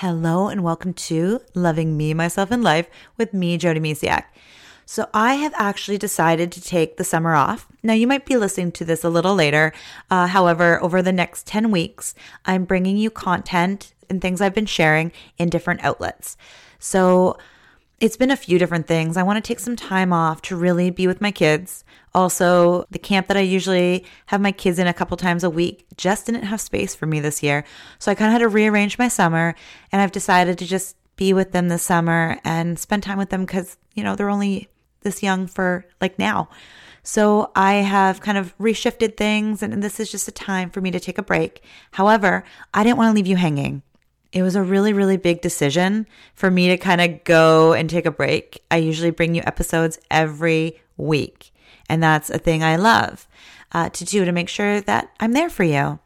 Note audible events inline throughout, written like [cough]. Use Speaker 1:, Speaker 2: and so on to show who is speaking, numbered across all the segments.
Speaker 1: Hello and welcome to Loving Me, Myself, and Life with me, Jody Misiak. So, I have actually decided to take the summer off. Now, you might be listening to this a little later. Uh, however, over the next 10 weeks, I'm bringing you content and things I've been sharing in different outlets. So, it's been a few different things. I want to take some time off to really be with my kids. Also, the camp that I usually have my kids in a couple times a week just didn't have space for me this year. So I kind of had to rearrange my summer and I've decided to just be with them this summer and spend time with them because, you know, they're only this young for like now. So I have kind of reshifted things and this is just a time for me to take a break. However, I didn't want to leave you hanging. It was a really, really big decision for me to kind of go and take a break. I usually bring you episodes every week, and that's a thing I love uh, to do to make sure that I'm there for you.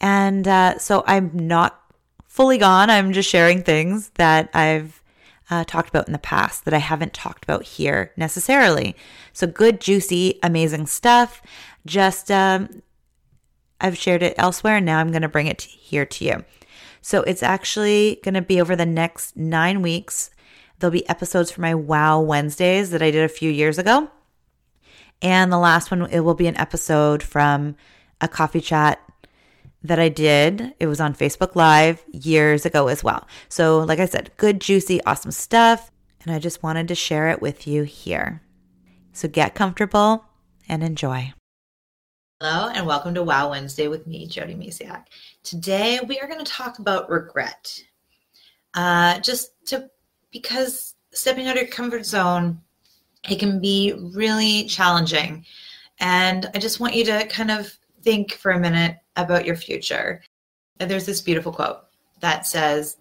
Speaker 1: And uh, so I'm not fully gone. I'm just sharing things that I've uh, talked about in the past that I haven't talked about here necessarily. So good, juicy, amazing stuff. Just um, I've shared it elsewhere, and now I'm going to bring it here to you. So it's actually going to be over the next nine weeks. There'll be episodes for my Wow Wednesdays that I did a few years ago. And the last one, it will be an episode from a coffee chat that I did. It was on Facebook Live years ago as well. So, like I said, good, juicy, awesome stuff. And I just wanted to share it with you here. So, get comfortable and enjoy. Hello, and welcome to Wow Wednesday with me, Jody Misiak. Today, we are going to talk about regret. Uh, just to because stepping out of your comfort zone, it can be really challenging. And I just want you to kind of think for a minute about your future. And there's this beautiful quote that says,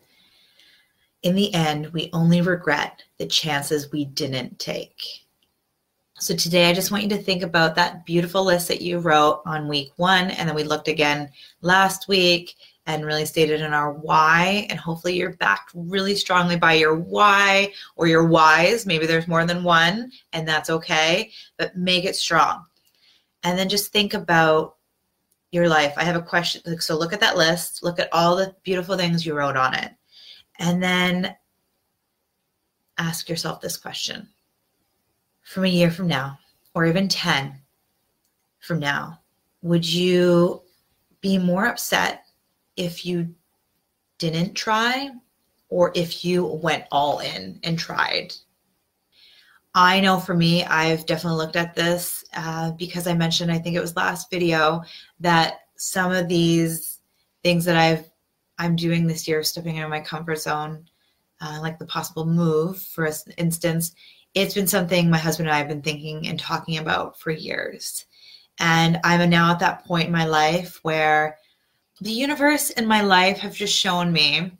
Speaker 1: In the end, we only regret the chances we didn't take. So today I just want you to think about that beautiful list that you wrote on week one. And then we looked again last week and really stated in our why. And hopefully you're backed really strongly by your why or your whys. Maybe there's more than one, and that's okay, but make it strong. And then just think about your life. I have a question. So look at that list, look at all the beautiful things you wrote on it. And then ask yourself this question from a year from now, or even 10 from now, would you be more upset if you didn't try or if you went all in and tried? I know for me, I've definitely looked at this uh, because I mentioned, I think it was last video, that some of these things that I've I'm doing this year, stepping out of my comfort zone, uh, like the possible move, for instance, it's been something my husband and I have been thinking and talking about for years. And I'm now at that point in my life where the universe and my life have just shown me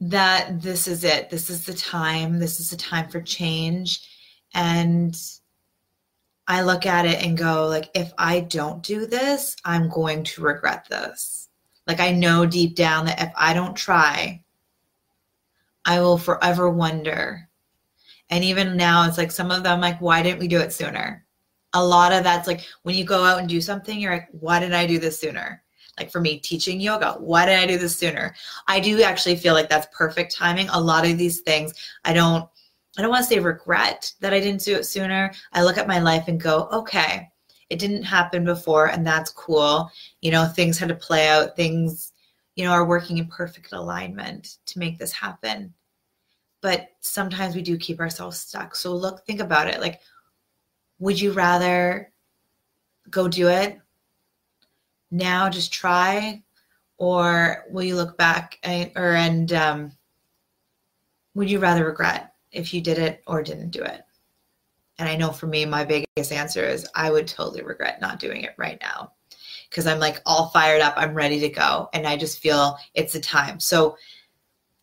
Speaker 1: that this is it. This is the time. This is the time for change. And I look at it and go like if I don't do this, I'm going to regret this. Like I know deep down that if I don't try, I will forever wonder and even now, it's like some of them, like, why didn't we do it sooner? A lot of that's like when you go out and do something, you're like, why didn't I do this sooner? Like for me, teaching yoga, why didn't I do this sooner? I do actually feel like that's perfect timing. A lot of these things, I don't, I don't want to say regret that I didn't do it sooner. I look at my life and go, okay, it didn't happen before, and that's cool. You know, things had to play out. Things, you know, are working in perfect alignment to make this happen but sometimes we do keep ourselves stuck. So look, think about it. Like, would you rather go do it now, just try, or will you look back and, or and um, would you rather regret if you did it or didn't do it? And I know for me, my biggest answer is I would totally regret not doing it right now because I'm like all fired up. I'm ready to go. And I just feel it's the time. So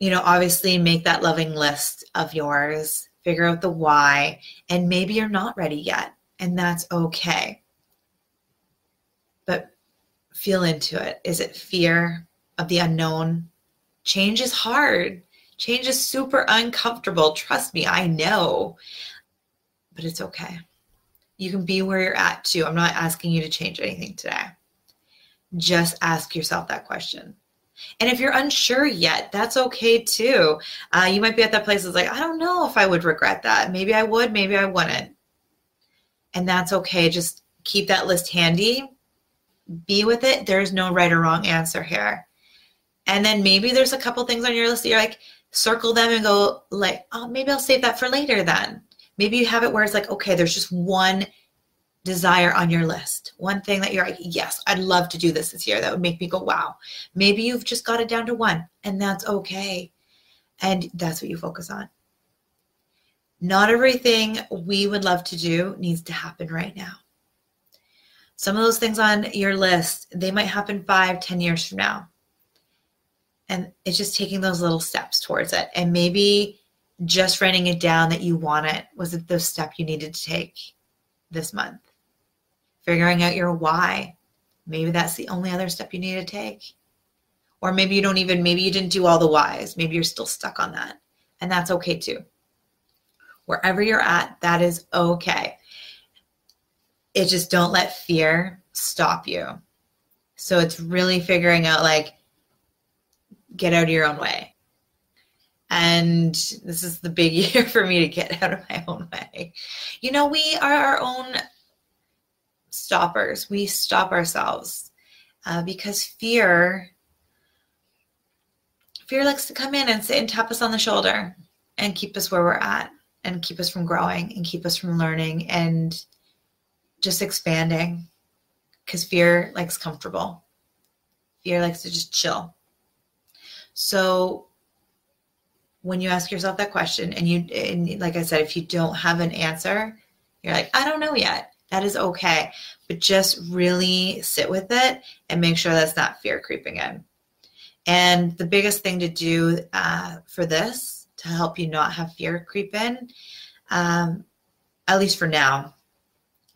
Speaker 1: you know, obviously make that loving list of yours, figure out the why, and maybe you're not ready yet, and that's okay. But feel into it. Is it fear of the unknown? Change is hard. Change is super uncomfortable. Trust me, I know. But it's okay. You can be where you're at too. I'm not asking you to change anything today. Just ask yourself that question And if you're unsure yet, that's okay too. Uh, you might be at that place that's like, I don't know if I would regret that. Maybe I would, maybe I wouldn't. And that's okay. Just keep that list handy. Be with it. There's no right or wrong answer here. And then maybe there's a couple things on your list that you're like, circle them and go like, oh, maybe I'll save that for later then. Maybe you have it where it's like, okay, there's just one desire on your list, one thing that you're like, yes, I'd love to do this this year. That would make me go, wow. Maybe you've just got it down to one, and that's okay. And that's what you focus on. Not everything we would love to do needs to happen right now. Some of those things on your list, they might happen five, ten years from now. And it's just taking those little steps towards it. And maybe just writing it down that you want it was the step you needed to take this month figuring out your why. Maybe that's the only other step you need to take. Or maybe you don't even, maybe you didn't do all the whys. Maybe you're still stuck on that. And that's okay too. Wherever you're at, that is okay. It just don't let fear stop you. So it's really figuring out like, get out of your own way. And this is the big [laughs] year for me to get out of my own way. You know, we are our own stoppers. We stop ourselves uh, because fear fear likes to come in and sit and tap us on the shoulder and keep us where we're at and keep us from growing and keep us from learning and just expanding because fear likes comfortable. Fear likes to just chill. So when you ask yourself that question and you and like i said if you don't have an answer you're like i don't know yet that is okay. But just really sit with it and make sure that's not fear creeping in. And the biggest thing to do uh, for this to help you not have fear creep in, um, at least for now,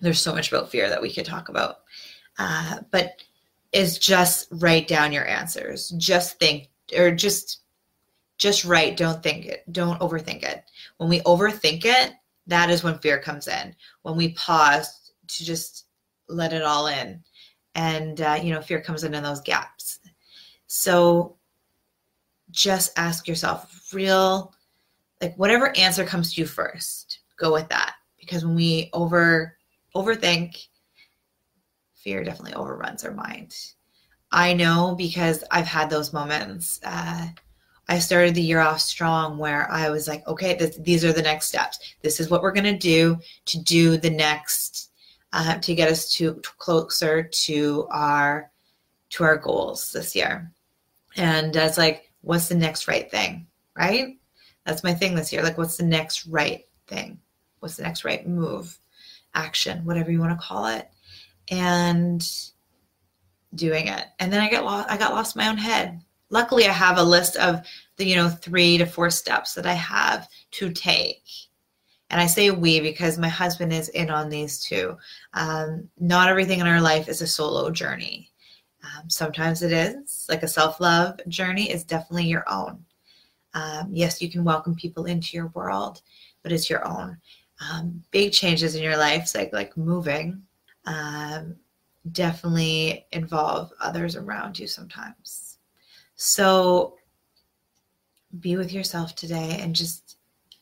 Speaker 1: there's so much about fear that we could talk about. Uh, but is just write down your answers. Just think or just just write. Don't think it. Don't overthink it. When we overthink it, that is when fear comes in. When we pause, to just let it all in. And uh, you know fear comes in in those gaps. So just ask yourself real like whatever answer comes to you first go with that. Because when we over overthink fear definitely overruns our mind. I know because i've had those moments uh, i started the year off strong where i was like okay this, these are the next steps. This is what we're going to do to do the next uh, to get us to closer to our to our goals this year. And that's like, what's the next right thing, right? That's my thing this year. Like, what's the next right thing? What's the next right move, action, whatever you want to call it, and doing it. And then I got lost. I got lost my own head. Luckily, I have a list of the you know three to four steps that I have to take and I say we because my husband is in on these too. Um, not everything in our life is a solo journey. Um, sometimes it is, like a self love journey is definitely your own. Um, yes, you can welcome people into your world, but it's your own. Um, big changes in your life, like like moving, um, definitely involve others around you sometimes. So be with yourself today and just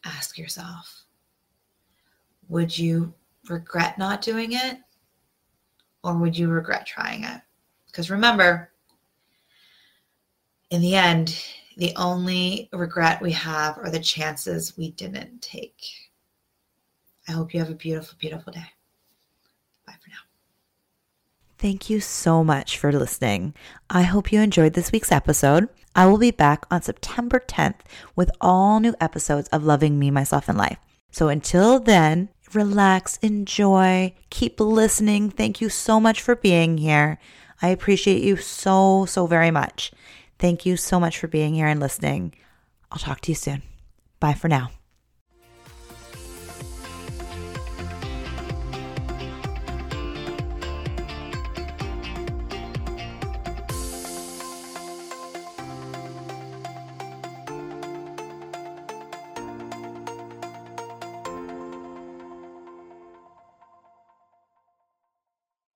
Speaker 1: ask yourself would you regret not doing it? Or would you regret trying it? Because remember, in the end, the only regret we have are the chances we didn't take. I hope you have a beautiful, beautiful day. Bye for now.
Speaker 2: Thank you so much for listening. I hope you enjoyed this week's episode. I will be back on September 10th with all new episodes of Loving Me, Myself, and Life. So until then, relax, enjoy, keep listening. Thank you so much for being here. I appreciate you so, so very much. Thank you so much for being here and listening. I'll talk to you soon. Bye for now.